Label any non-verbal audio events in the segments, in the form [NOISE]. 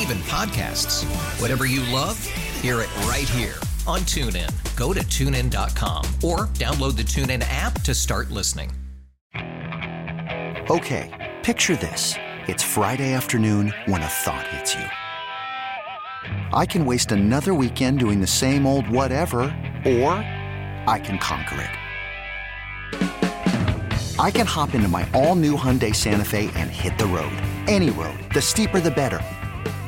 Even podcasts. Whatever you love, hear it right here on TuneIn. Go to tunein.com or download the TuneIn app to start listening. Okay, picture this. It's Friday afternoon when a thought hits you. I can waste another weekend doing the same old whatever, or I can conquer it. I can hop into my all new Hyundai Santa Fe and hit the road. Any road. The steeper, the better.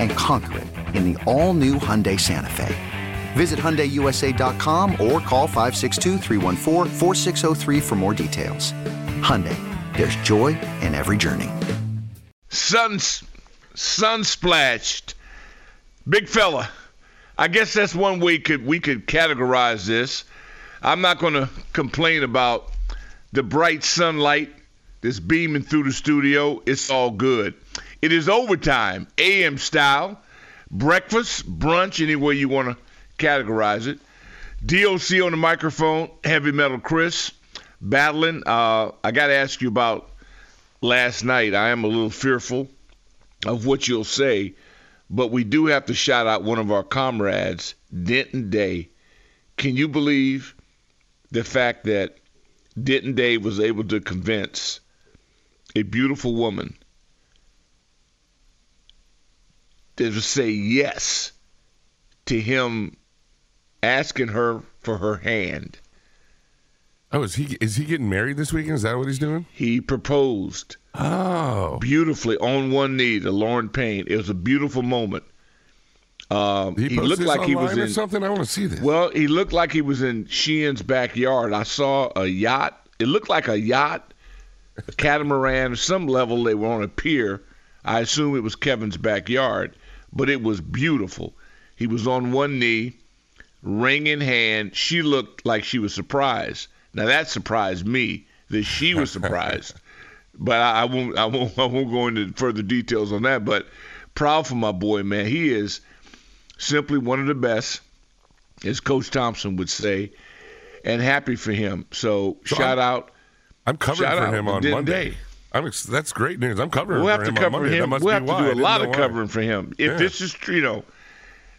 And conquer it in the all new Hyundai Santa Fe. Visit HyundaiUSA.com or call 562-314-4603 for more details. Hyundai, there's joy in every journey. Sun, sun splashed. Big fella. I guess that's one way could we could categorize this. I'm not going to complain about the bright sunlight that's beaming through the studio. It's all good. It is overtime, AM style, breakfast, brunch, any way you want to categorize it. DOC on the microphone, Heavy Metal Chris, battling. Uh, I got to ask you about last night. I am a little fearful of what you'll say, but we do have to shout out one of our comrades, Denton Day. Can you believe the fact that Denton Day was able to convince a beautiful woman to say yes to him asking her for her hand. Oh, is he is he getting married this weekend? Is that what he's doing? He proposed. Oh, beautifully on one knee to Lauren Payne. It was a beautiful moment. Um, he, he looked like he was in something. I want to see this. Well, he looked like he was in Sheehan's backyard. I saw a yacht. It looked like a yacht, a [LAUGHS] catamaran, some level. They were on a pier. I assume it was Kevin's backyard, but it was beautiful. He was on one knee, ring in hand. She looked like she was surprised. Now that surprised me that she was [LAUGHS] surprised, but I, I, won't. I won't. I won't go into further details on that. But proud for my boy, man. He is simply one of the best, as Coach Thompson would say, and happy for him. So, so shout I'm, out. I'm covering for him on Monday. I'm ex- that's great news. I'm covering. We'll have to him cover him. We'll have to why. do a lot of why. covering for him. If yeah. this is you know,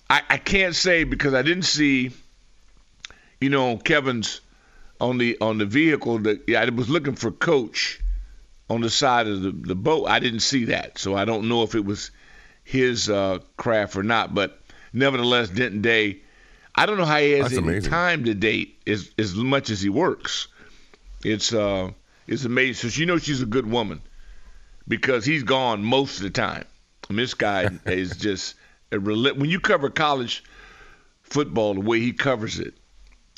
I, I can't say because I didn't see, you know, Kevin's on the on the vehicle that yeah, I was looking for coach on the side of the, the boat. I didn't see that, so I don't know if it was his uh, craft or not. But nevertheless, Denton Day, I don't know how he has any time to date as as much as he works. It's uh it's amazing. So she knows she's a good woman because he's gone most of the time. Mean, this guy [LAUGHS] is just a rel- when you cover college football the way he covers it,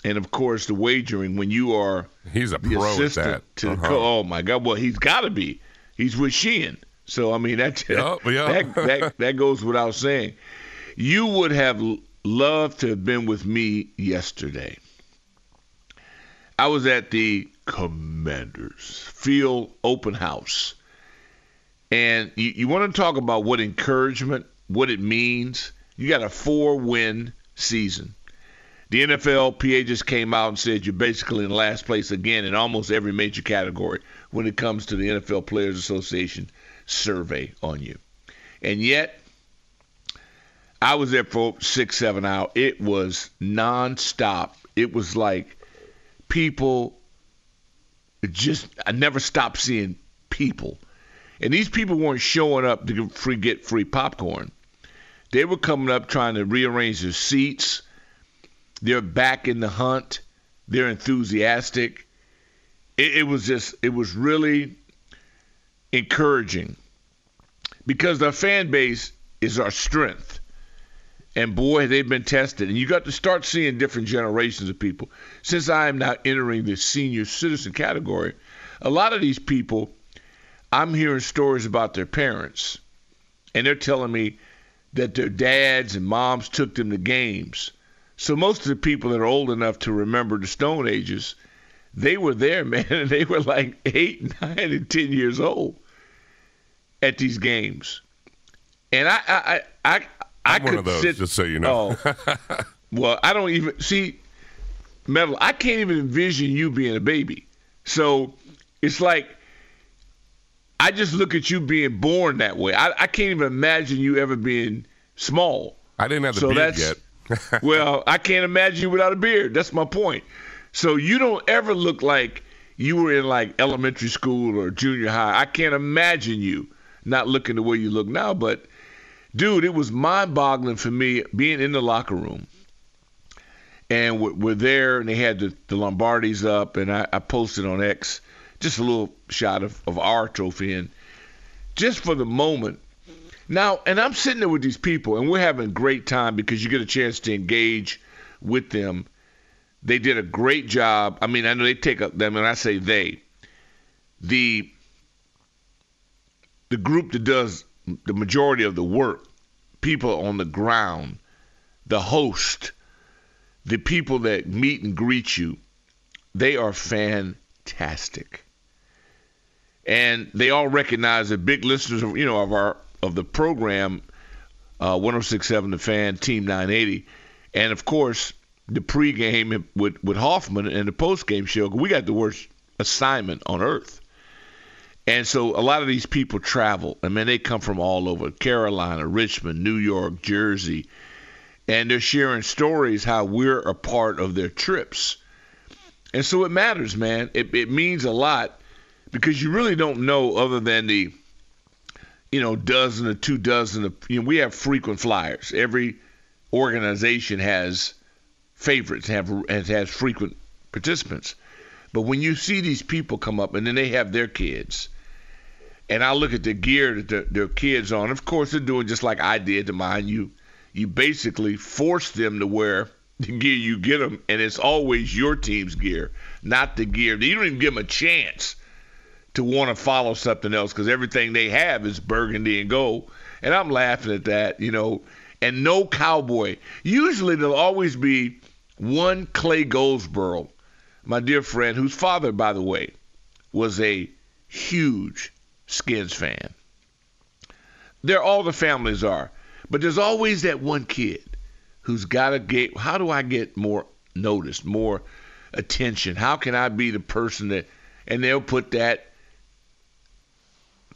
and of course the wagering when you are He's a pro at that. to Uh-huh. co- oh my god, well he's got to be. He's with Sheehan, so I mean that [LAUGHS] Yup, yup. that, that that goes without saying. You would have loved to have been with me yesterday. I was at the Commanders Field Open House. And you, you want to talk about what encouragement, what it means. You got a four win season. The NFLPA just came out and said you're basically in last place again in almost every major category when it comes to the NFL Players Association survey on you. And yet, I was there for six, seven hours. It was nonstop. It was like people just, I never stopped seeing people. And these people weren't showing up to free, get free popcorn. They were coming up trying to rearrange their seats they're back in the hunt. They're enthusiastic. It, it was just, it was really encouraging because our fan base is our strength. And boy, they've been tested. And you got to start seeing different generations of people. Since I am now entering the senior citizen category, a lot of these people, I'm hearing stories about their parents. And they're telling me that their dads and moms took them to games so most of the people that are old enough to remember the Stone Ages, they were there, [LAUGHS] man, and they were like eight, nine, and ten years old at these games. And I, I, I, I, I'm could one of those, sit, just so you know. Oh, [LAUGHS] well, I don't even see metal. I can't even envision you being a baby. So it's like I just look at you being born that way. I, I can't even imagine you ever being small. I didn't have the so beard that's, yet. [LAUGHS] [LAUGHS] well, I can't imagine you without a beard. That's my point. So you don't ever look like you were in like elementary school or junior high. I can't imagine you not looking the way you look now. But dude, it was mind-boggling for me being in the locker room. And we're there, and they had the, the Lombardis up, and I, I posted on X just a little shot of, of our trophy. And just for the moment, now, and I'm sitting there with these people, and we're having a great time because you get a chance to engage with them. They did a great job. I mean, I know they take up them, and I say they, the the group that does the majority of the work, people on the ground, the host, the people that meet and greet you, they are fantastic. And they all recognize that big listeners of you know of our of the program, uh, 1067 The Fan, Team 980. And of course, the pregame with, with Hoffman and the postgame show, we got the worst assignment on earth. And so a lot of these people travel. I mean, they come from all over Carolina, Richmond, New York, Jersey. And they're sharing stories how we're a part of their trips. And so it matters, man. It, it means a lot because you really don't know other than the you know, dozen or two dozen of, you know, we have frequent flyers. Every organization has favorites, have has, has frequent participants. But when you see these people come up and then they have their kids, and I look at the gear that their, their kids on, of course they're doing just like I did to mine. You you basically force them to wear the gear you get them, and it's always your team's gear, not the gear. You don't even give them a chance to want to follow something else because everything they have is burgundy and gold. And I'm laughing at that, you know. And no cowboy. Usually there'll always be one Clay Goldsboro, my dear friend, whose father, by the way, was a huge Skins fan. There, all the families are. But there's always that one kid who's got to get, how do I get more noticed, more attention? How can I be the person that, and they'll put that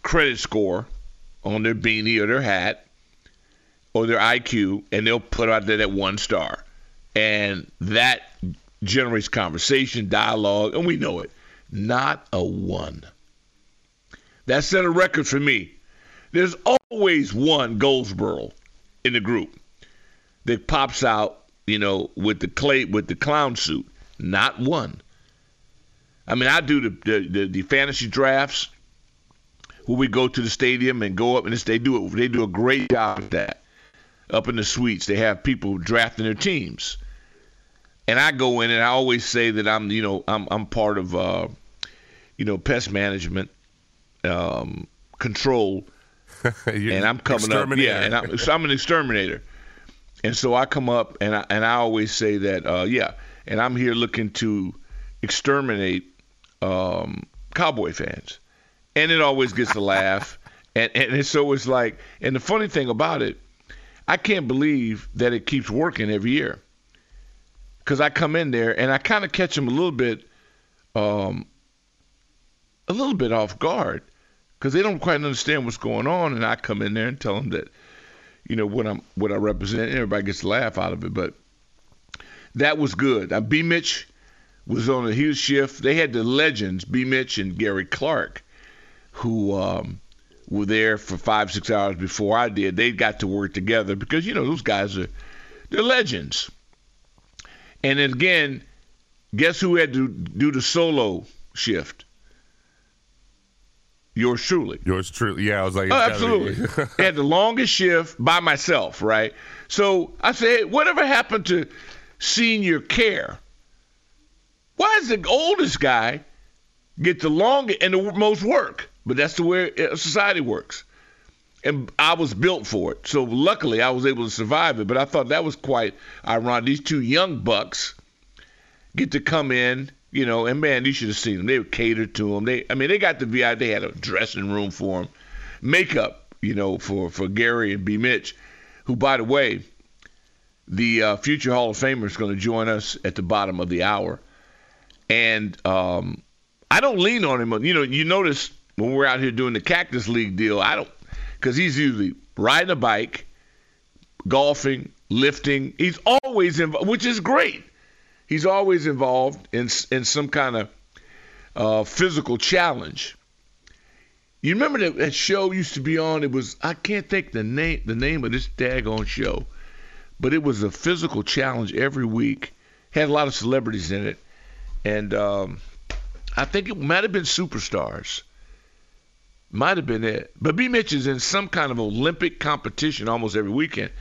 credit score on their beanie or their hat or their IQ, and they'll put out there that one star. And that generates conversation, dialogue, and we know it. Not a one. That set a record for me. There's always one Goldsboro in the group that pops out, you know, with the clay with the clown suit. Not one. I mean, I do the the, the, the fantasy drafts where we go to the stadium and go up and they do it. They do a great job at that. Up in the suites, they have people drafting their teams, and I go in and I always say that I'm, you know, I'm I'm part of, uh, you know, pest management, um, control, [LAUGHS] and I'm coming up, yeah, and I'm, so I'm an exterminator, and so I come up and I and I always say that, uh, yeah, and I'm here looking to exterminate um, cowboy fans. And it always gets a laugh. [LAUGHS] And and so it's like, and the funny thing about it, I can't believe that it keeps working every year. because I come in there and I kind of catch them a little bit, um, a little bit off guard because they don't quite understand what's going on, and I come in there and tell them that, you know, what I'm what I represent. Everybody gets a laugh out of it, but that was good. Now, B. Mitch was on a huge shift. They had the legends, B. Mitch and Gary Clark, who um, were there for five, six hours before I did. They got to work together because you know those guys are they're legends. And then again, guess who had to do the solo shift? Yours truly. Yours truly. Yeah, I was like, oh, absolutely. [LAUGHS] had the longest shift by myself, right? So I said, whatever happened to senior care? Why does the oldest guy get the longest and the most work? But that's the way uh, society works. And I was built for it. So luckily I was able to survive it. But I thought that was quite ironic. These two young bucks get to come in, you know, and man, you should have seen them. They catered to them. They, I mean, they got the VI. They had a dressing room for them, makeup, you know, for for Gary and B. Mitch, who, by the way, the uh, future Hall of Famer is going to join us at the bottom of the hour, and um, I don't lean on him. You know, you notice when we're out here doing the Cactus League deal, I don't, because he's usually riding a bike, golfing, lifting. He's always involved, which is great. He's always involved in in some kind of uh, physical challenge. You remember that, that show used to be on? It was I can't think the name the name of this daggone show, but it was a physical challenge every week. Had a lot of celebrities in it, and um, I think it might have been superstars. Might have been it. But B. Mitch is in some kind of Olympic competition almost every weekend.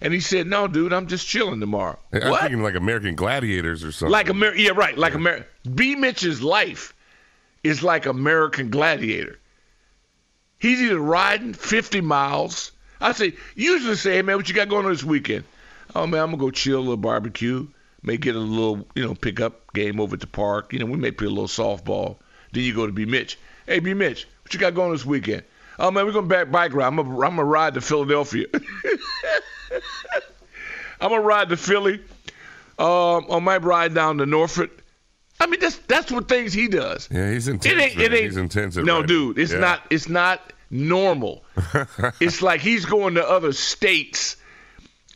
And he said, "No, dude, I'm just chilling tomorrow." I'm what? thinking like American Gladiators or something. Like Amer- yeah, right. Like Amer- B. Mitch's life is like American Gladiator. He's either riding 50 miles. I say, usually say, "Hey man, what you got going on this weekend?" Oh man, I'm gonna go chill, a little barbecue. May get a little, you know, pickup game over at the park. You know, we may play a little softball. Then you go to B. Mitch. Hey, B. Mitch, what you got going this weekend? Oh man, we're going back bike ride. I'm gonna, I'm gonna ride to Philadelphia. [LAUGHS] [LAUGHS] I'm gonna ride to Philly. Um, I might ride down to Norfolk. I mean, that's that's what things he does. Yeah, he's intense. It ain't, it ain't, he's intense. No, riding. dude, it's Yeah. not. It's not normal. [LAUGHS] it's like he's going to other states,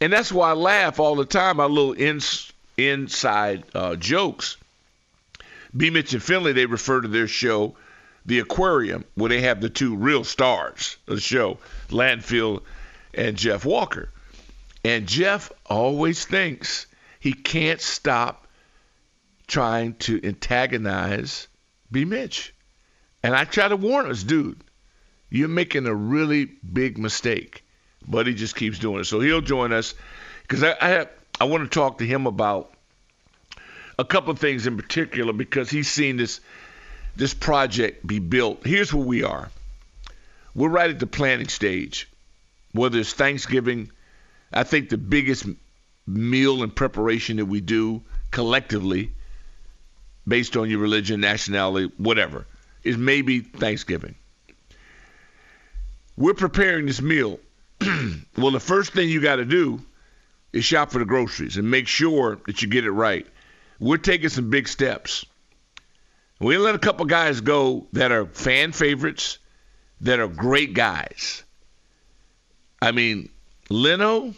and that's why I laugh all the time. My little ins, inside uh, jokes. B. Mitch and Finley, they refer to their show, the Aquarium, where they have the two real stars of the show, Landfill and Jeff Walker. And Jeff always thinks he can't stop trying to antagonize B. Mitch. And I try to warn us, dude, you're making a really big mistake. But he just keeps doing it. So he'll join us because I, I, have, I want to talk to him about a couple of things in particular because he's seen this this project be built. Here's where we are. We're right at the planning stage. Whether it's Thanksgiving, I think the biggest meal and preparation that we do collectively, based on your religion, nationality, whatever, is maybe Thanksgiving. We're preparing this meal. [CLEARS THROAT] well, the first thing you got to do is shop for the groceries and make sure that you get it right. We're taking some big steps. We let a couple guys go that are fan favorites, that are great guys. I mean, Leno.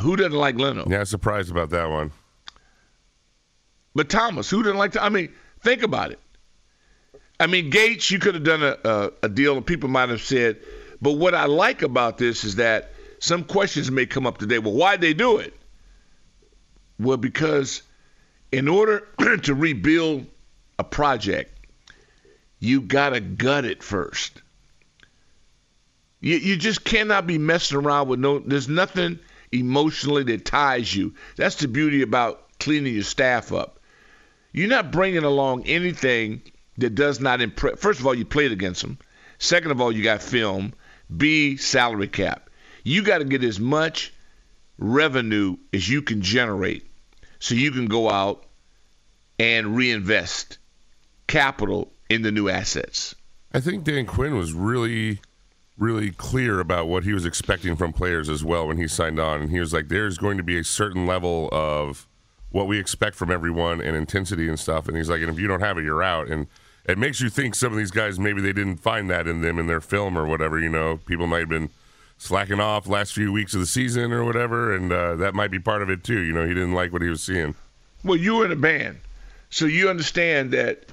Who doesn't like Leno? Yeah, surprised about that one. But Thomas, who didn't like to? I mean, think about it. I mean, Gates, you could have done a, a, a deal, and people might have said. But what I like about this is that some questions may come up today. Well, why'd they do it? Well, because in order [CLEARS THROAT] to rebuild a project, you gotta gut it first. You you just cannot be messing around with no. There's nothing emotionally that ties you. That's the beauty about cleaning your staff up. You're not bringing along anything that does not impress. First of all, you played against them. Second of all, you got film. B salary cap. You got to get as much revenue as you can generate so you can go out and reinvest capital in the new assets. I think Dan Quinn was really really clear about what he was expecting from players as well when he signed on. And he was like, there's going to be a certain level of what we expect from everyone and intensity and stuff. And he's like, and if you don't have it, you're out. And it makes you think some of these guys maybe they didn't find that in them in their film or whatever. You know, people might have been slacking off last few weeks of the season or whatever, and uh, that might be part of it too. You know, he didn't like what he was seeing. Well, you were in a band, so you understand that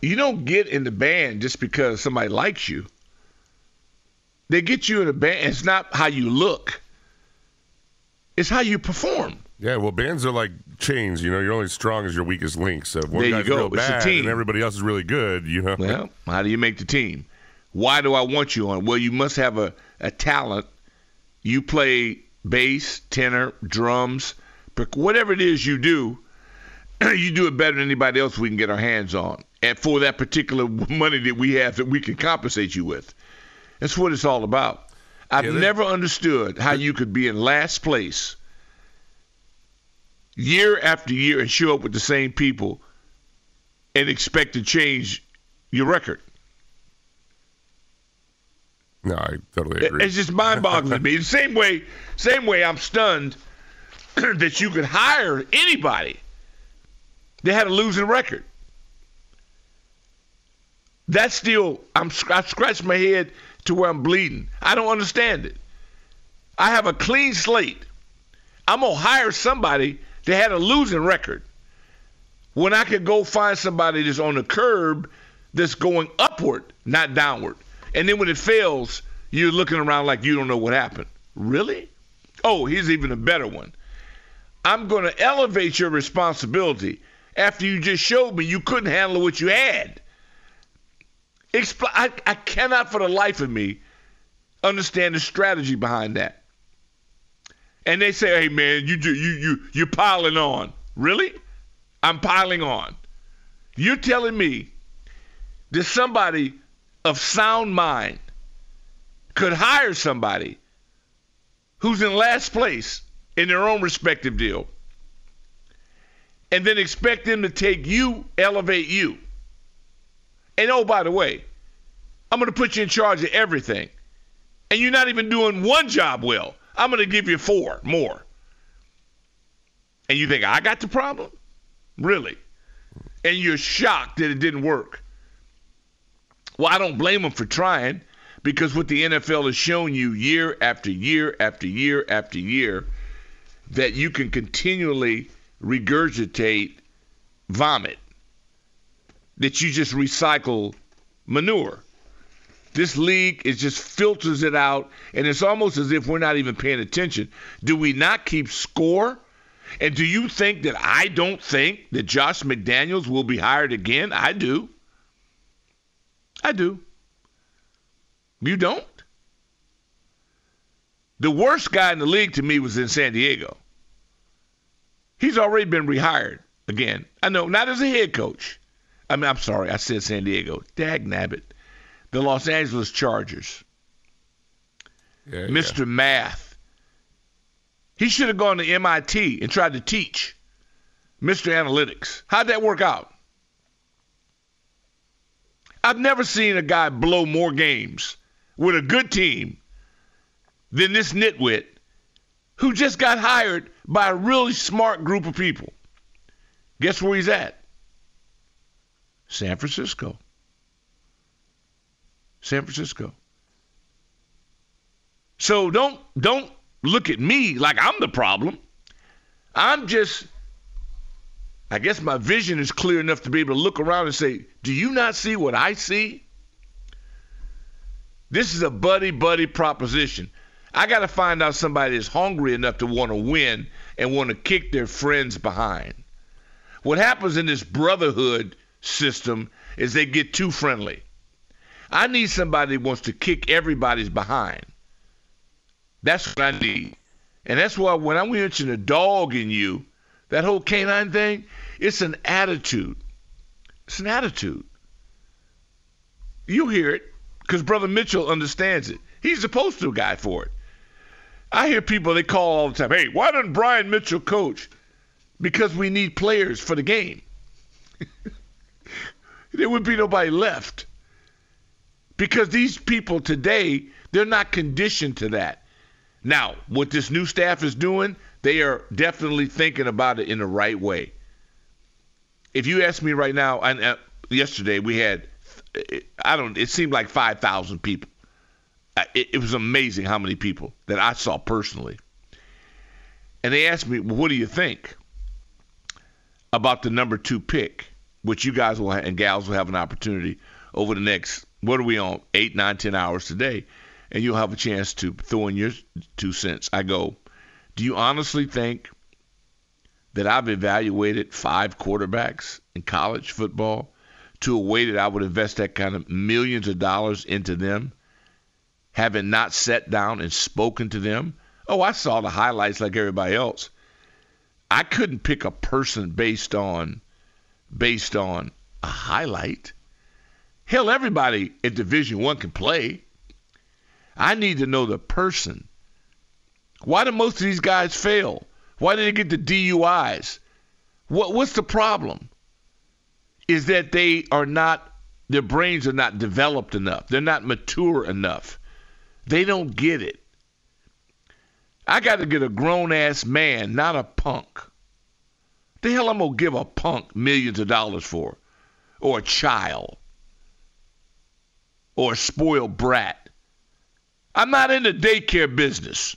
you don't get in the band just because somebody likes you. They get you in a band. It's not how you look. It's how you perform. Yeah, well, bands are like chains. You know, you're only strong as your weakest link. So if one there guy's you go. real It's a bad team. and everybody else is really good, you know. Well, how do you make the team? Why do I want you on? Well, you must have a, a talent. You play bass, tenor, drums, whatever it is you do, [CLEARS THROAT] you do it better than anybody else we can get our hands on. And for that particular [LAUGHS] money that we have that we can compensate you with. That's what it's all about. I've Yeah, never understood how you could be in last place year after year and show up with the same people and expect to change your record. No, I totally agree. It's just mind-boggling to me. The [LAUGHS] same way, same way, I'm stunned [CLEARS THROAT] that you could hire anybody that had a losing record. That's still, I'm I scratch my head to where I'm bleeding. I don't understand it. I have a clean slate. I'm gonna hire somebody that had a losing record when I could go find somebody that's on the curb that's going upward, not downward. And then when it fails, you're looking around like you don't know what happened. Really? Oh, here's even a better one. I'm going to elevate your responsibility after you just showed me you couldn't handle what you had. Expl- I, I cannot for the life of me understand the strategy behind that. And they say, "Hey man, you you you you're piling on." Really? I'm piling on. You're telling me that somebody of sound mind could hire somebody who's in last place in their own respective deal and then expect them to take you, elevate you. And oh, by the way, I'm going to put you in charge of everything. And you're not even doing one job well. I'm going to give you four more. And you think I got the problem? Really? And you're shocked that it didn't work. Well, I don't blame them for trying because what the NFL has shown you year after year after year after year that you can continually regurgitate vomit, that you just recycle manure. This league is just filters it out, and it's almost as if we're not even paying attention. Do we not keep score? And do you think that I don't think that Josh McDaniels will be hired again? I do. I do. You don't? The worst guy in the league to me was in San Diego. He's already been rehired again. I know, not as a head coach. I mean, I'm sorry, I said San Diego. Dag nabbit. The Los Angeles Chargers. Yeah, Mr. Math. He should have gone to MIT and tried to teach Mr. Analytics. How'd that work out? I've never seen a guy blow more games with a good team than this nitwit who just got hired by a really smart group of people. Guess where he's at? San Francisco. San Francisco. So don't don't look at me like I'm the problem. I'm just I guess my vision is clear enough to be able to look around and say, "Do you not see what I see?" This is a buddy buddy proposition. I got to find out somebody that's hungry enough to want to win and want to kick their friends behind. What happens in this brotherhood system is they get too friendly. I need somebody wants to kick everybody's behind. That's what I need. And that's why when I mention a dog in you, that whole canine thing, it's an attitude. It's an attitude. You'll hear it because Brother Mitchell understands it. He's the poster guy for it. I hear people, they call all the time, hey, why doesn't Brian Mitchell coach? Because we need players for the game. [LAUGHS] there would be nobody left Because these people today, they're not conditioned to that. Now, what this new staff is doing, they are definitely thinking about it in the right way. If you ask me right now, and uh, yesterday we had, I don't, it seemed like 5,000 people. Uh, It, it was amazing how many people that I saw personally. And they asked me, well, what do you think about the number two pick, which you guys will and gals will have an opportunity over the next, what are we on, eight, nine, ten hours today, and you'll have a chance to throw in your two cents. I go, do you honestly think that I've evaluated five quarterbacks in college football to a way that I would invest that kind of millions of dollars into them, having not sat down and spoken to them? Oh, I saw the highlights like everybody else. I couldn't pick a person based on based on a highlight. Hell, everybody at Division One can play. I need to know the person. Why do most of these guys fail? Why do they get the DUIs? What what's the problem? Is that they are not their brains are not developed enough. They're not mature enough. They don't get it. I got to get a grown ass man, not a punk. The hell I'm gonna give a punk millions of dollars for, or a child, or a spoiled brat. I'm not in the daycare business.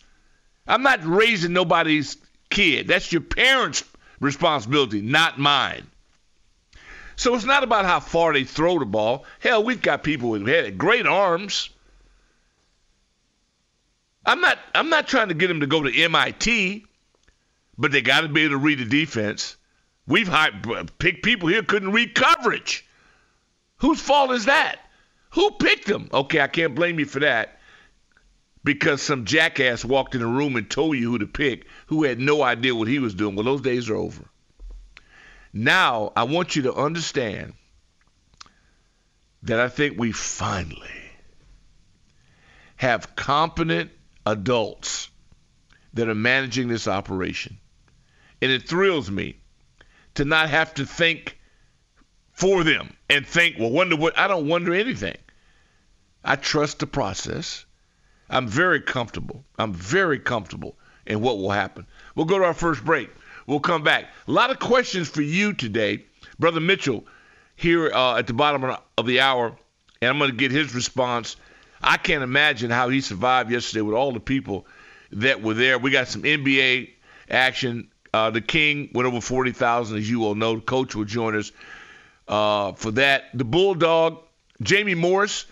I'm not raising nobody's kid. That's your parents' responsibility, not mine. So it's not about how far they throw the ball. Hell, we've got people with great arms. I'm not I'm not trying to get them to go to MIT, but they got to be able to read the defense. We've hired, picked people here couldn't read coverage. Whose fault is that? Who picked them? Okay, I can't blame you for that because some jackass walked in the room and told you who to pick who had no idea what he was doing. Well, those days are over. Now, I want you to understand that I think we finally have competent adults that are managing this operation. And it thrills me to not have to think for them and think, well, wonder what I don't wonder anything. I trust the process. I'm very comfortable. I'm very comfortable in what will happen. We'll go to our first break. We'll come back. A lot of questions for you today. Brother Mitchell here uh, at the bottom of the hour, and I'm going to get his response. I can't imagine how he survived yesterday with all the people that were there. We got some NBA action. Uh, the King went over 40,000, as you all know. The coach will join us uh, for that. The Bulldog, Jamie Morris,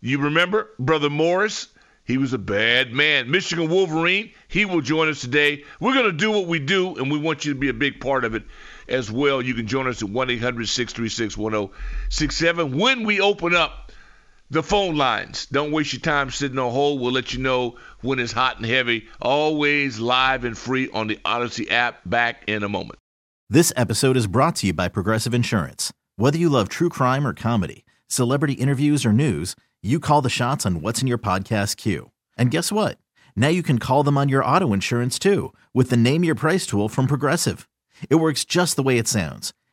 you remember? Brother Morris, he was a bad man. Michigan Wolverine, he will join us today. We're going to do what we do, and we want you to be a big part of it as well. You can join us at 1 800 636 1067 when we open up the phone lines. Don't waste your time sitting on hold. We'll let you know when it's hot and heavy. Always live and free on the Odyssey app. Back in a moment. This episode is brought to you by Progressive Insurance. Whether you love true crime or comedy, celebrity interviews or news, you call the shots on what's in your podcast queue. And guess what? Now you can call them on your auto insurance too with the Name Your Price tool from Progressive. It works just the way it sounds.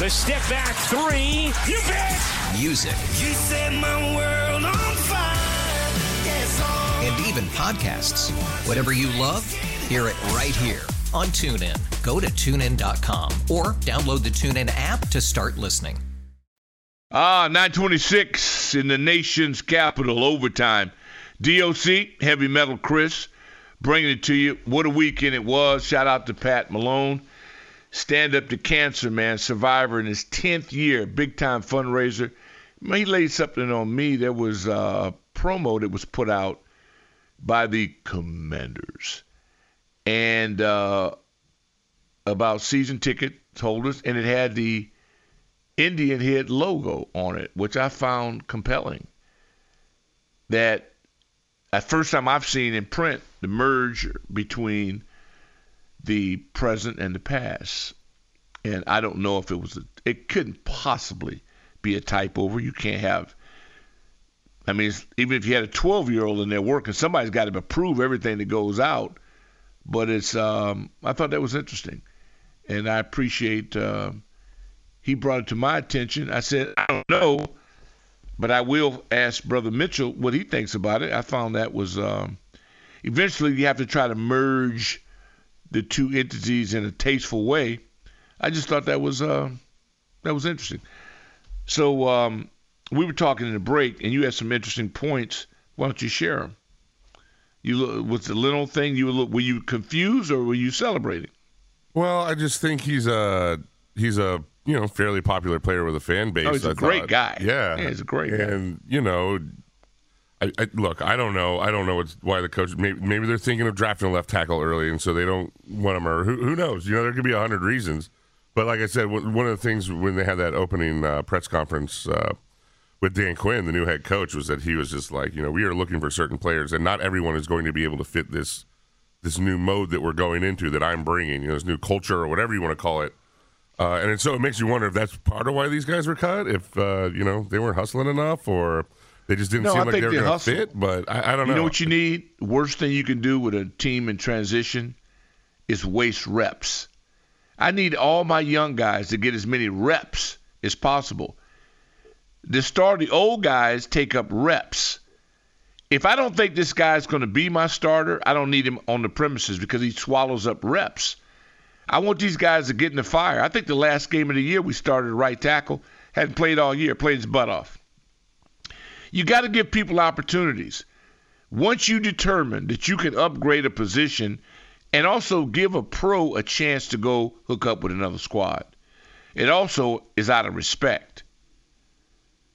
The step back three. You bet. Music. You set my world on fire. Yes. And even podcasts. Whatever you love, hear it right here on TuneIn. Go to tunein.com or download the TuneIn app to start listening. Ah, 926 in the nation's capital, overtime. DOC, Heavy Metal Chris, bringing it to you. What a weekend it was. Shout out to Pat Malone. Stand Up to Cancer, man, survivor in his 10th year, big time fundraiser. He laid something on me. There was a promo that was put out by the Commanders and uh, about season ticket holders, and it had the Indian head logo on it, which I found compelling. That at first time I've seen in print the merge between the present and the past. And I don't know if it was a, it couldn't possibly be a type over. You can't have I mean, even if you had a 12 year old in there working, somebody's got to approve everything that goes out. But it's, um, I thought that was interesting. And I appreciate, uh, he brought it to my attention. I said, I don't know, but I will ask Brother Mitchell what he thinks about it. I found that was, um, eventually you have to try to merge the two entities in a tasteful way. I just thought that was, uh, that was interesting. So, um, we were talking in the break, and you had some interesting points. Why don't you share them? You was the little thing you were, were you confused or were you celebrating? Well, I just think he's a he's a you know fairly popular player with a fan base. Oh, he's a I great thought. guy. Yeah. Yeah, he's a great guy. and you know. I, I, look, I don't know. I don't know why the coach. Maybe, maybe they're thinking of drafting a left tackle early, and so they don't want him. Or who, who knows? You know, there could be a hundred reasons. But like I said, one one of the things when they had that opening uh, press conference uh, with Dan Quinn, the new head coach, was that he was just like, you know, we are looking for certain players, and not everyone is going to be able to fit this this new mode that we're going into that I'm bringing, you know, this new culture or whatever you want to call it. Uh, and so it makes you wonder if that's part of why these guys were cut, if uh, you know they weren't hustling enough, or they just didn't No, seem I like they were going to fit. But I, I don't know. You know what you need? Worst thing you can do with a team in transition is waste reps. I need all my young guys to get as many reps as possible. The start, the old guys take up reps. If I don't think this guy's going to be my starter, I don't need him on the premises because he swallows up reps. I want these guys to get in the fire. I think the last game of the year we started right tackle, hadn't played all year, played his butt off. You got to give people opportunities. Once you determine that you can upgrade a position and also give a pro a chance to go hook up with another squad, it also is out of respect.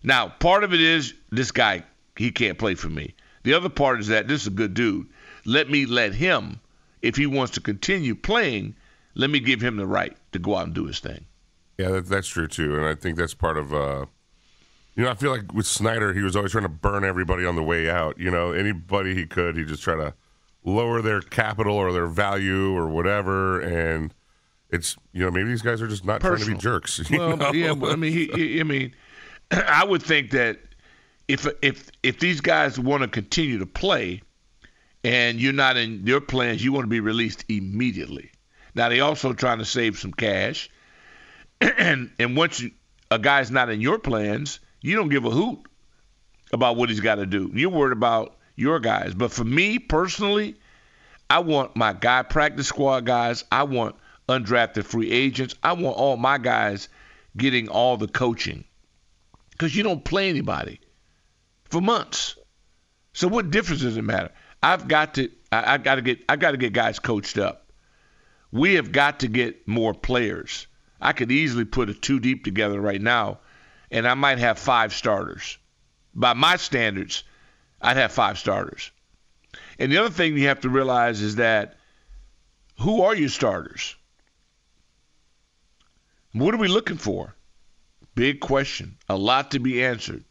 Now, part of it is this guy, he can't play for me. The other part is that this is a good dude. Let me let him, if he wants to continue playing, let me give him the right to go out and do his thing. Yeah, that's true too, and I think that's part of. Uh, you know, I feel like with Snyder, he was always trying to burn everybody on the way out. You know, anybody he could, he just try to lower their capital or their value or whatever. And it's you know maybe these guys are just not trying to be jerks. [LAUGHS] Well, know? yeah, I mean, he, he, I mean, [CLEARS THROAT] I would think that if if if these guys want to continue to play, and you're not in your plans, you want to be released immediately. Now they also trying to save some cash, [CLEARS THROAT] and and once you, a guy's not in your plans, you don't give a hoot about what he's got to do. You're worried about your guys. But for me personally, I want my guy practice squad guys. I want undrafted free agents. I want all my guys getting all the coaching because you don't play anybody for months. So what difference does it matter? I've got to. I, I got to get. I got to get guys coached up. We have got to get more players. I could easily put a two deep together right now, and I might have five starters. By my standards, I'd have five starters. And the other thing you have to realize is that who are your starters? What are we looking for? Big question. A lot to be answered.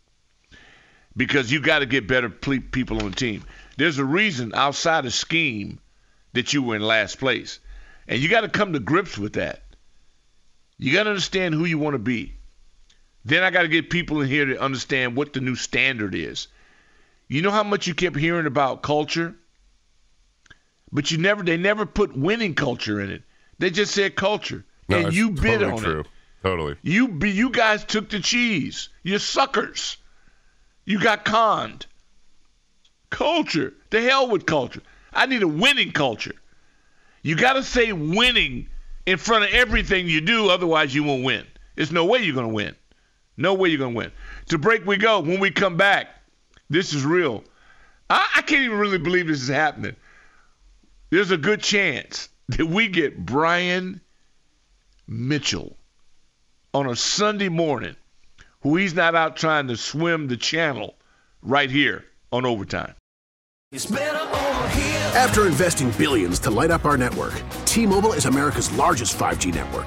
Because you got to get better ple- people on the team. There's a reason outside of scheme that you were in last place. And you got to come to grips with that. You got to understand who you want to be. Then I got to get people in here to understand what the new standard is. You know how much you kept hearing about culture? But you never they never put winning culture in it. They just said culture. No, and you bid totally on true. it. Totally. You be- you guys took the cheese. You're suckers. You got conned. Culture. The hell with culture. I need a winning culture. You got to say winning in front of everything you do, otherwise you won't win. There's no way you're going to win. No way you're going to win. To break we go. When we come back, this is real. I, I can't even really believe this is happening. There's a good chance that we get Brian Mitchell on a Sunday morning who he's not out trying to swim the channel right here on overtime. After investing billions to light up our network, T-Mobile is America's largest 5G network.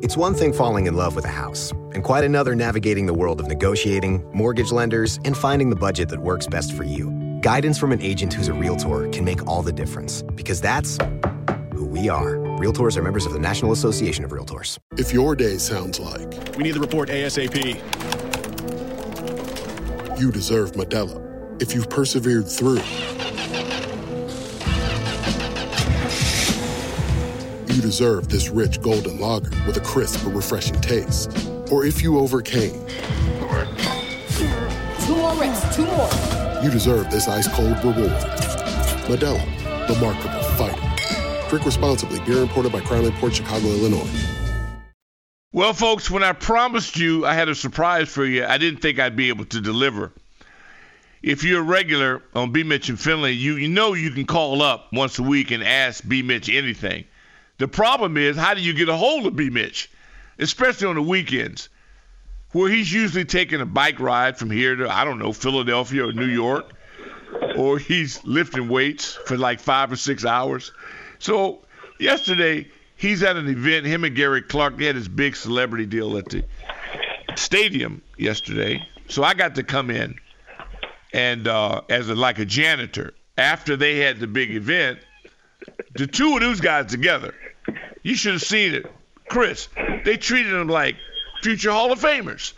It's one thing falling in love with a house, and quite another navigating the world of negotiating, mortgage lenders, and finding the budget that works best for you. Guidance from an agent who's a realtor can make all the difference, because that's who we are. Realtors are members of the National Association of Realtors. If your day sounds like We need the report ASAP. you deserve Modelo, if you've persevered through, deserve this rich golden lager with a crisp but refreshing taste. Or if you overcame, Two more reps, two more. you deserve this ice cold reward. Modelo, the Markable Fighter. Drink responsibly. Beer imported by Crown Port Chicago, Illinois. Well, folks, when I promised you I had a surprise for you, I didn't think I'd be able to deliver. If you're a regular on B. Mitch and Finley, you, you know you can call up once a week and ask B. Mitch anything. The problem is, how do you get a hold of B. Mitch? Especially on the weekends, where he's usually taking a bike ride from here to, I don't know, Philadelphia or New York, or he's lifting weights for like five or six hours. So yesterday, he's at an event. Him and Gary Clark, they had this big celebrity deal at the stadium yesterday. So I got to come in and uh, as a, like a janitor after they had the big event. The two of those guys together, you should have seen it, Chris. They treated them like future Hall of Famers.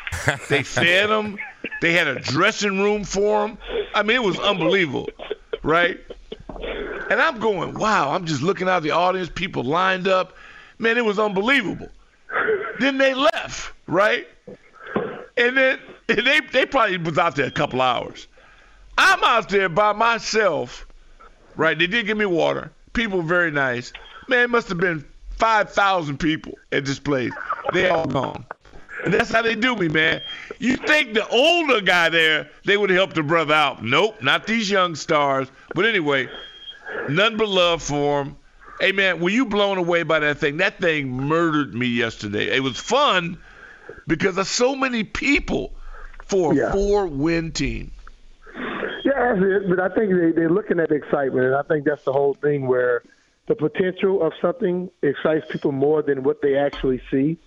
They [LAUGHS] fed them. They had a dressing room for them. I mean, it was unbelievable, right? And I'm going, wow. I'm just looking out the audience, people lined up. Man, it was unbelievable. Then they left, right? And then and they they probably was out there a couple hours. I'm out there by myself, right? They did give me water. People very nice. Man, it must have been 5,000 people at this place. They all gone. And that's how they do me, man. You think the older guy there, they would help the brother out. Nope, not these young stars. But anyway, none but love for him. Hey, man, were you blown away by that thing? That thing murdered me yesterday. It was fun because of so many people for a Yeah. four-win team. That's it. But I think they, they're looking at the excitement, and I think that's the whole thing where the potential of something excites people more than what they actually see,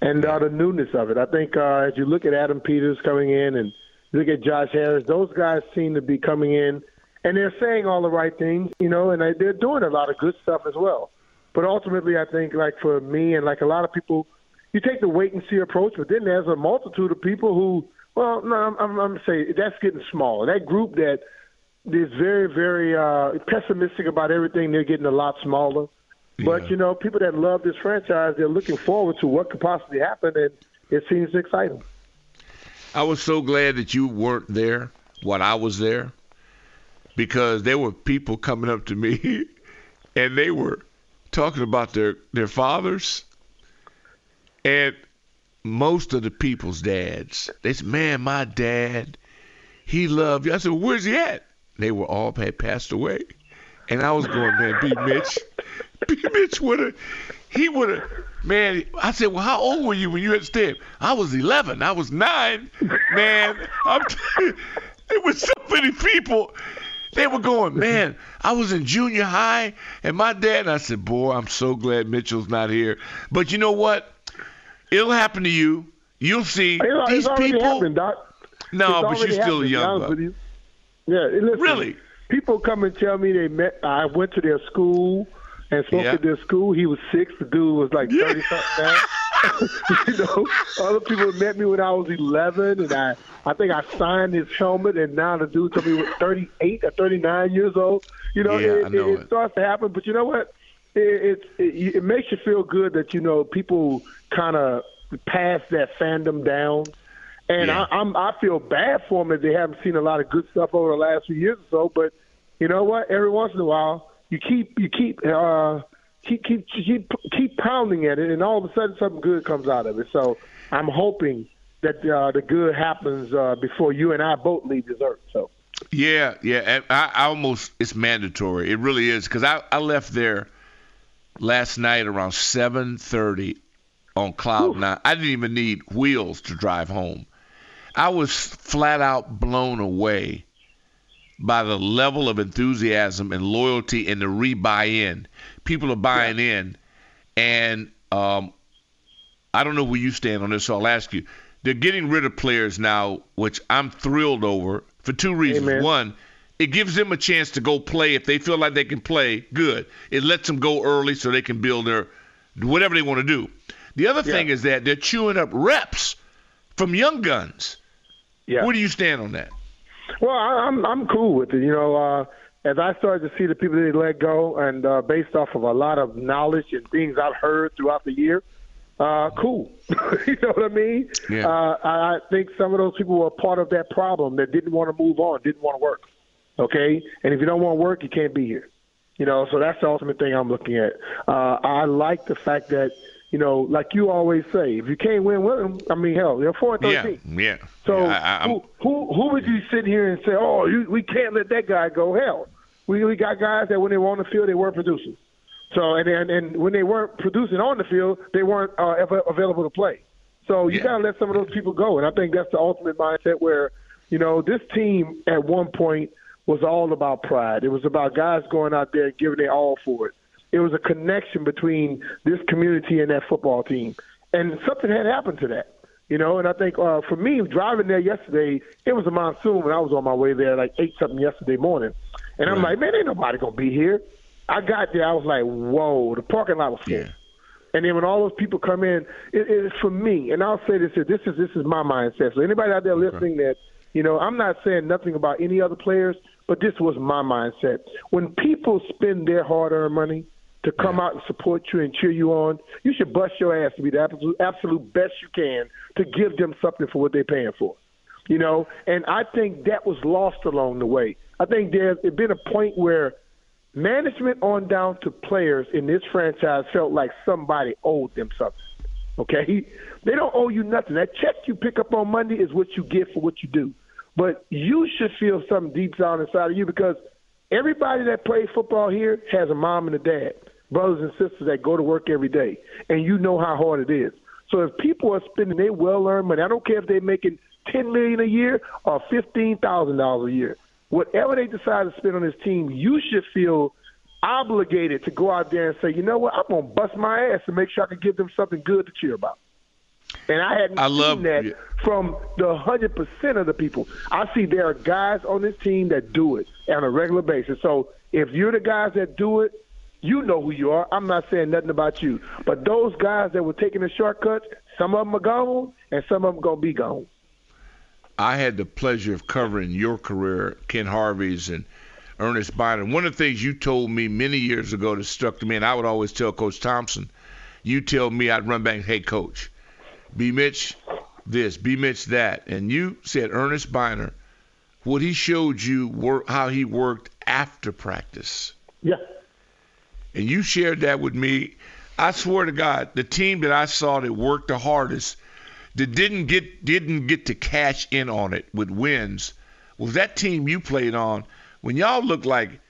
and uh, the newness of it. I think uh, as you look at Adam Peters coming in and look at Josh Harris, those guys seem to be coming in, and they're saying all the right things, you know, and they're doing a lot of good stuff as well. But ultimately, I think, like for me and like a lot of people, you take the wait and see approach, but then there's a multitude of people who, well, no, I'm, I'm, I'm saying that's getting smaller. That group that is very, very uh, pessimistic about everything, they're getting a lot smaller. But you know, people that love this franchise, they're looking forward to what could possibly happen, and it seems exciting. I was so glad that you weren't there while I was there because there were people coming up to me [LAUGHS] and they were talking about their, their fathers and most of the people's dads. They said, Man, my dad, he loved you. I said, Where's he at? They were all had passed away. And I was going, Man, B. Mitch, B. Mitch would have, he would have, man. I said, Well, how old were you when you had stayed? I was 11. I was nine. Man, I'm, [LAUGHS] it was so many people They were going, man, I was in junior high, and my dad, and I said, boy, I'm so glad Mitchell's not here. But you know what? It'll happen to you. You'll see It's, these it's already people. happened, Doc. No, but you're still happened, young. you. Yeah, listen, Really? People come and tell me they met. I went to their school and spoke Yeah. at their school. He was six. The dude was like thirty something now. [LAUGHS] you know, other people met me when I was eleven, and I I think I signed his helmet, and now the dude told me he was thirty eight or thirty nine years old. You know, Yeah, it, know it, it. starts to happen. But you know what? It, it it, makes you feel good that you know people kind of pass that fandom down. And Yeah. I, I'm I feel bad for them that they haven't seen a lot of good stuff over the last few years or so. But you know what? Every once in a while, you keep you keep uh, keep keep keep keep pounding at it, and all of a sudden something good comes out of it. So I'm hoping that uh, the good happens uh, before you and I both leave this earth. So Yeah, yeah. I, I almost it's mandatory. It really is because I, I left there last night around 7:30 on cloud nine. I didn't even need wheels to drive home. I was flat out blown away by the level of enthusiasm and loyalty and the re-buy-in. People are buying in, and um, I don't know where you stand on this, so I'll ask you. They're getting rid of players now, which I'm thrilled over for two reasons. Amen. One, it gives them a chance to go play if they feel like they can play. Good. It lets them go early so they can build their whatever they want to do. The other thing is that they're chewing up reps from young guns. Yeah. Where do you stand on that? Well, I, I'm I'm cool with it. You know, uh, as I started to see the people that they let go, and uh, based off of a lot of knowledge and things I've heard throughout the year, uh, cool. [LAUGHS] you know what I mean? Yeah. Uh, I, I think some of those people were part of that problem that didn't want to move on, didn't want to work. Okay, and if you don't want work, you can't be here. You know, so that's the ultimate thing I'm looking at. Uh, I like the fact that you know, like you always say, if you can't win with them, I mean, hell, they're four and Yeah, thirteen. yeah. So Yeah, I, who, who who would you sit here and say, oh, you, we can't let that guy go? Hell, we we got guys that when they were on the field, they weren't producing. So and and, and when they weren't producing on the field, they weren't uh, ever available to play. So you Yeah. gotta let some of those people go, and I think that's the ultimate mindset where you know this team at one point was all about pride. It was about guys going out there and giving their all for it. It was a connection between this community and that football team, and something had happened to that. You know, and I think uh, for me, driving there yesterday, it was a monsoon when I was on my way there, like eight something yesterday morning, and I'm like, man, ain't nobody gonna be here. I got there, I was like, whoa, the parking lot was full. Yeah. And then when all those people come in, it, it's for me. And I'll say this: this is this is my mindset. So anybody out there listening, that you know, I'm not saying nothing about any other players, but this was my mindset. When people spend their hard-earned money to come out and support you and cheer you on, you should bust your ass to be the absolute, absolute best you can to give them something for what they're paying for. You know, and I think that was lost along the way. I think there's been a point where management on down to players in this franchise felt like somebody owed them something. Okay? They don't owe you nothing. That check you pick up on Monday is what you get for what you do. But you should feel something deep down inside of you because everybody that plays football here has a mom and a dad, brothers and sisters that go to work every day, and you know how hard it is. So if people are spending their well-earned money, I don't care if they're making ten million a year or fifteen thousand dollars a year, whatever they decide to spend on this team, you should feel obligated to go out there and say, you know what, I'm gonna bust my ass to make sure I can give them something good to cheer about. And I hadn't I seen love- that yeah. from the hundred percent of the people. I see there are guys on this team that do it on a regular basis. So if you're the guys that do it, you know who you are. I'm not saying nothing about you. But those guys that were taking the shortcuts, some of them are gone and some of them gonna be gone. I had the pleasure of covering your career, Ken Harvey's, and Earnest Byner. One of the things you told me many years ago that stuck to me, and I would always tell Coach Thompson, you tell me I'd run back, hey, Coach, B. Mitch this, B. Mitch that. And you said Earnest Byner, what he showed you, wor- how he worked after practice. Yeah. And you shared that with me. I swear to God, the team that I saw that worked the hardest, that didn't get didn't get to cash in on it with wins, was that team you played on when y'all looked like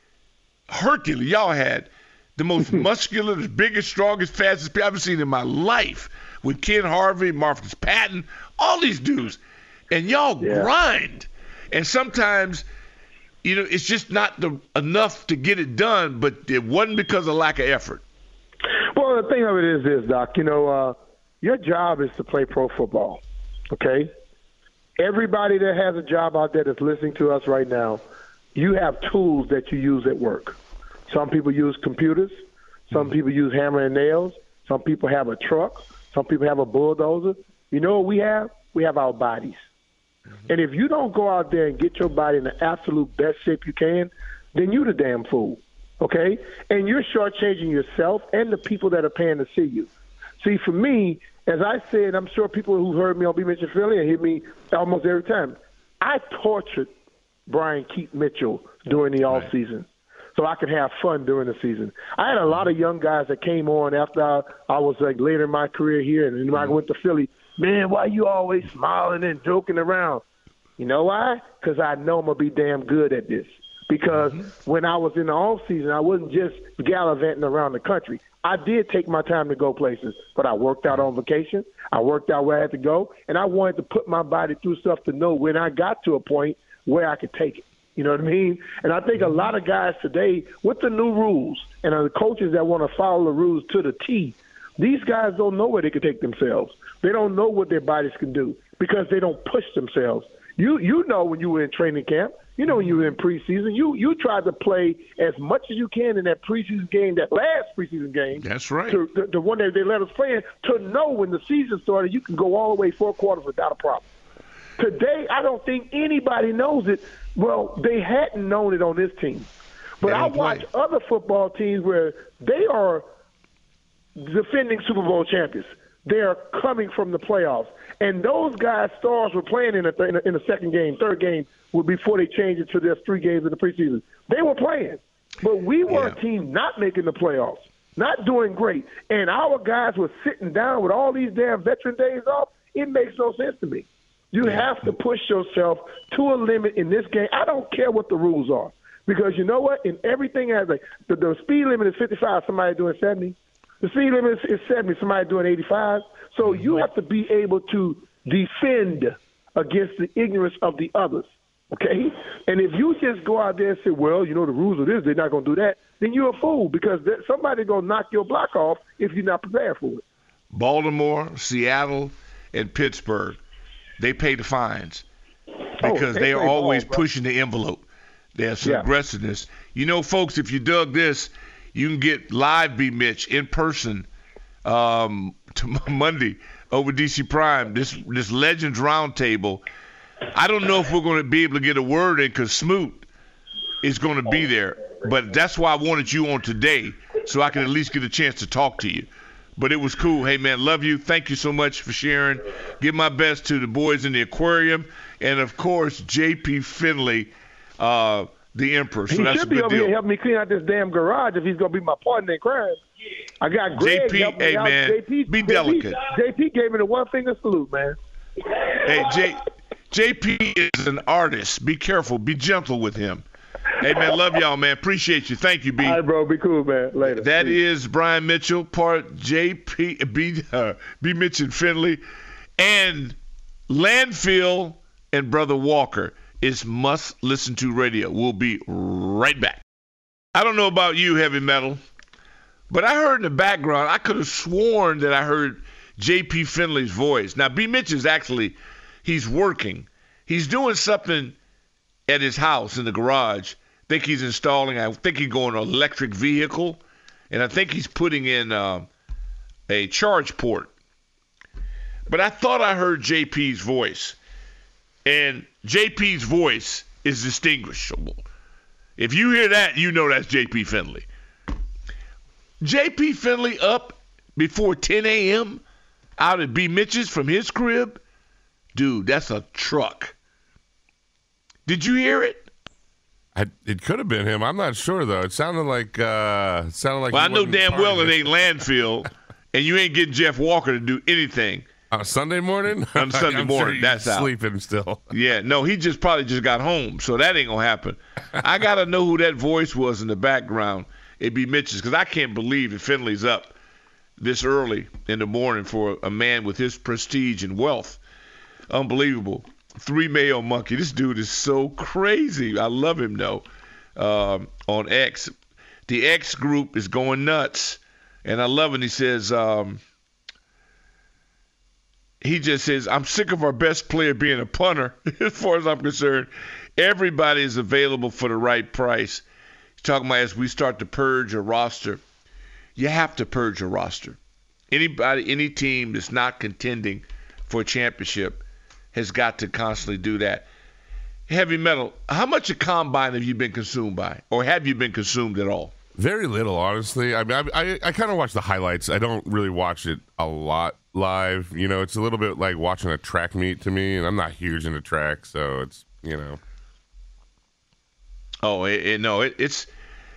Hercules. Y'all had the most [LAUGHS] muscular, the biggest, strongest, fastest people I've ever seen in my life with Ken Harvey, Marcus Patton, all these dudes. And y'all Yeah. grind. And sometimes you know, it's just not the enough to get it done. But it wasn't because of lack of effort. Well, the thing of it is this, Doc. You know, uh, your job is to play pro football. Okay. Everybody that has a job out there that's listening to us right now, you have tools that you use at work. Some people use computers. Some people use hammer and nails. Some people have a truck. Some people have a bulldozer. You know what we have? We have our bodies. Mm-hmm. And if you don't go out there and get your body in the absolute best shape you can, then you the damn fool. Okay? And you're shortchanging yourself and the people that are paying to see you. See, for me, as I said, I'm sure people who heard me on B. Mitchell Philly and hear me almost every time. I tortured Brian Keith Mitchell during the off season so I could have fun during the season. I had a lot of young guys that came on after I, I was like later in my career here, and when I mm-hmm. went to Philly. Man, why you always smiling and joking around? You know why? Because I know I'm gonna be damn good at this. Because mm-hmm. when I was in the off season, I wasn't just gallivanting around the country. I did take my time to go places, but I worked out mm-hmm. on vacation. I worked out where I had to go, and I wanted to put my body through stuff to know when I got to a point where I could take it. You know what I mean? And I think a mm-hmm. lot of guys today, with the new rules and the coaches that want to follow the rules to the T, these guys don't know where they can take themselves. They don't know what their bodies can do because they don't push themselves. You you know when you were in training camp, you know when you were in preseason, you you tried to play as much as you can in that preseason game, that last preseason game. That's right. To, the, the one that they let us play in, to know when the season started, you can go all the way four quarters without a problem. Today, I don't think anybody knows it. Well, they hadn't known it on this team. But I watch other football teams where they are defending Super Bowl champions. They are coming from the playoffs. And those guys, stars, were playing in a, in, a, in a second game, third game, before they changed it to their three games in the preseason. They were playing. But we were a team not making the playoffs, not doing great. And our guys were sitting down with all these damn veteran days off. It makes no sense to me. You have to push yourself to a limit in this game. I don't care what the rules are. Because you know what? In everything as like the, the speed limit is 55, somebody doing 70. The speed limit is 70, somebody doing 85. So mm-hmm. you have to be able to defend against the ignorance of the others. Okay? And if you just go out there and say, well, you know, the rules of this, they're not going to do that, then you're a fool because somebody's going to knock your block off if you're not prepared for it. Baltimore, Seattle, and Pittsburgh, they pay the fines because they they are play ball, always pushing the envelope. There's some Yeah. aggressiveness. You know, folks, if you dug this, you can get live B Mitch in person um, [LAUGHS] to Monday over DC Prime. This this Legends Roundtable. I don't know if we're going to be able to get a word in because Smoot is going to be there, but that's why I wanted you on today so I can at least get a chance to talk to you. But it was cool. Hey man, love you. Thank you so much for sharing. Give my best to the boys in the aquarium, and of course JP Finley, uh, the Emperor. So he that's should be over deal. here helping me clean out this damn garage if he's going to be my partner in crime. I got Greg JP, hey, out. man, JP, be JP delicate. JP gave me the one finger salute, man. Hey, J, JP is an artist. Be careful. Be gentle with him. Hey, man, love y'all, man. Appreciate you. Thank you, B. All right, bro. Be cool, man. Later. That is Brian Mitchell, part JP, B, uh, B. Mitchell Finley, and Landfill and Brother Walker is must listen to radio. We'll be right back. I don't know about you, heavy metal, but I heard in the background, I could have sworn that I heard JP Finley's voice. Now, B. Mitch is actually, he's working. He's doing something at his house in the garage. think he's installing, I think he's going an electric vehicle, and I think he's putting in uh, a charge port. But I thought I heard JP's voice, and JP's voice is distinguishable. If you hear that, you know that's JP Finley. JP Finley up before 10 a.m. out at B. Mitch's from his crib. Dude, that's a truck. Did you hear it? I, it could have been him. I'm not sure though. It sounded like uh, it sounded like. Well, I know damn well it ain't landfill, and you ain't getting Jeff Walker to do anything on Sunday morning. on [LAUGHS] Sunday morning. sure that's out. sleeping still. Yeah, no, he just probably just got home, so that ain't gonna happen. I gotta know who that voice was in the background. It'd be Mitch's, because I can't believe that Finley's up this early in the morning for a man with his prestige and wealth. Unbelievable. Three Mayo Monkey. This dude is so crazy. I love him though. Um, on X, the X group is going nuts, and I love it. He says, um, he just says, I'm sick of our best player being a punter. [LAUGHS] as far as I'm concerned, everybody is available for the right price. He's talking about as we start to purge a roster, you have to purge a roster. Anybody, any team that's not contending for a championship has got to constantly do that. Heavy metal, how much of combine have you been consumed by, or have you been consumed at all? Very little, honestly. I mean, I, I, I kind of watch the highlights. I don't really watch it a lot live. You know, it's a little bit like watching a track meet to me, and I'm not huge into track, so it's you know. Oh, it, it, no, it, it's.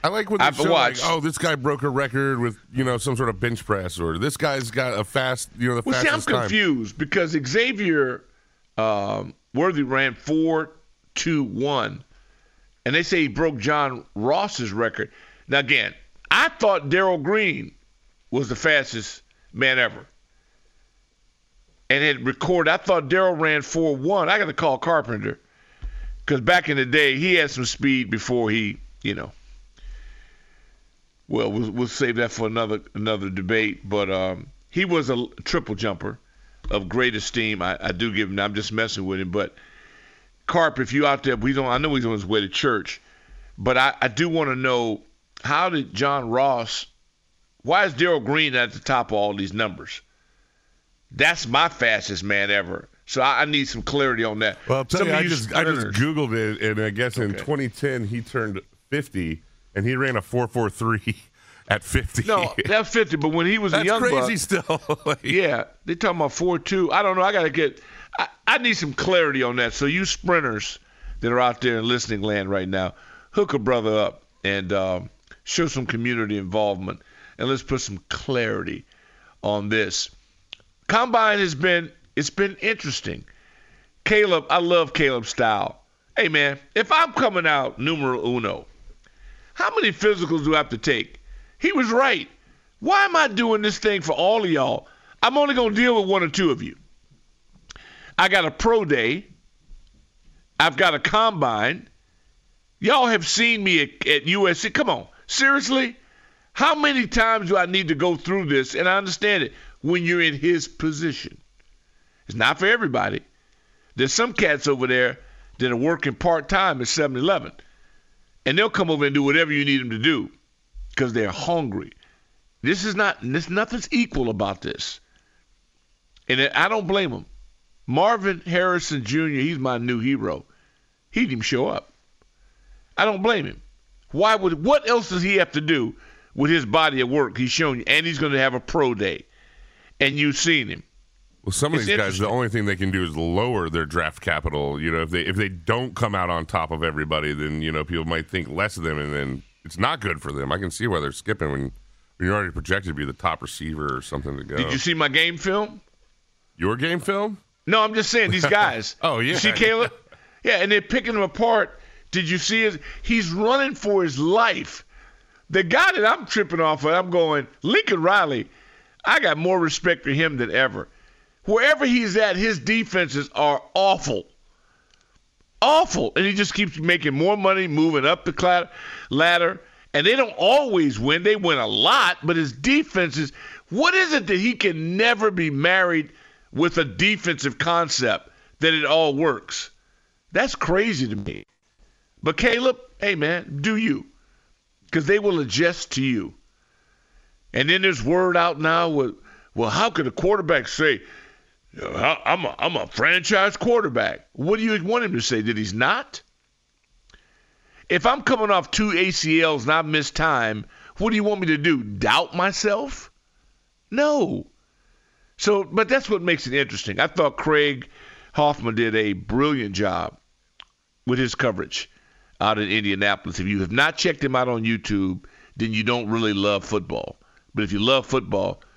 I like when they I've show watched- like, oh, this guy broke a record with you know some sort of bench press, or this guy's got a fast, you know, the Well, see, I'm fastest time. confused because Xavier um, Worthy ran four two one, and they say he broke John Ross's record. Now again, I thought Darrell Green was the fastest man ever, and had recorded. I thought Darrell ran four one. I got to call Carpenter because back in the day he had some speed before he, you know. Well, we'll, we'll save that for another another debate. But um, he was a triple jumper of great esteem. I, I do give him. I'm just messing with him. But Carp, if you out there, we don't. I know he's on his way to church, but I, I do want to know how did John Ross? Why is Darrell Green at the top of all these numbers? That's my fastest man ever. So I, I need some clarity on that. Well, I'll tell Some you, I just I just googled it, and I guess in 2010 he turned 50, and he ran a 4.43 [LAUGHS] at 50. No, at 50. But when he was a That's young crazy buck, still. [LAUGHS] Like- yeah, they talking about four two. I don't know. I gotta get. I, I need some clarity on that. So you sprinters that are out there in listening land right now, hook a brother up and um, show some community involvement, and let's put some clarity on this. Combine has been it's been interesting. Caleb, I love Caleb's style. Hey man, if I'm coming out numero uno, how many physicals do I have to take? He was right. Why am I doing this thing for all of y'all? I'm only going to deal with one or two of you. I got a pro day. I've got a combine. Y'all have seen me at, at USC. Come on. Seriously? How many times do I need to go through this? And I understand it when you're in his position. It's not for everybody. There's some cats over there that are working part time at 7 Eleven. And they'll come over and do whatever you need them to do because they're hungry. This is not, this, nothing's equal about this. And I don't blame them. Marvin Harrison Jr., he's my new hero. He didn't show up. I don't blame him. Why would, what else does he have to do with his body of work he's shown you? And he's going to have a pro day. And you've seen him. Well, some of It's these guys, the only thing they can do is lower their draft capital. You know, if they if they don't come out on top of everybody, then you know people might think less of them, and then it's not good for them. I can see why they're skipping when, when you're already projected to be the top receiver or something to go. Did you see my game film? your game film? No, I'm just saying these [LAUGHS] guys. Oh, yeah. You see Caleb? [LAUGHS] Yeah, and they're picking him apart. Did you see his? He's running for his life. The guy that I'm tripping off of, I'm going Lincoln Riley. I got more respect for him than ever. Wherever he's at, his defenses are awful. Awful. And he just keeps making more money, moving up the ladder. And they don't always win. They win a lot, but his defenses, what is it that he can never be married with a defensive concept that it all works? That's crazy to me. But Caleb, hey man, do you. Because they will adjust to you. And then there's word out now with, well, how could a quarterback say, "Uh, I'm a, I'm a franchise quarterback? What do you want him to say? That he's not? If I'm coming off two ACLs and I miss time, what do you want me to do? Doubt myself? No. So, but that's what makes it interesting. I thought Craig Hoffman did a brilliant job with his coverage out in Indianapolis. If you have not checked him out on YouTube, then you don't really love football. But if you love football,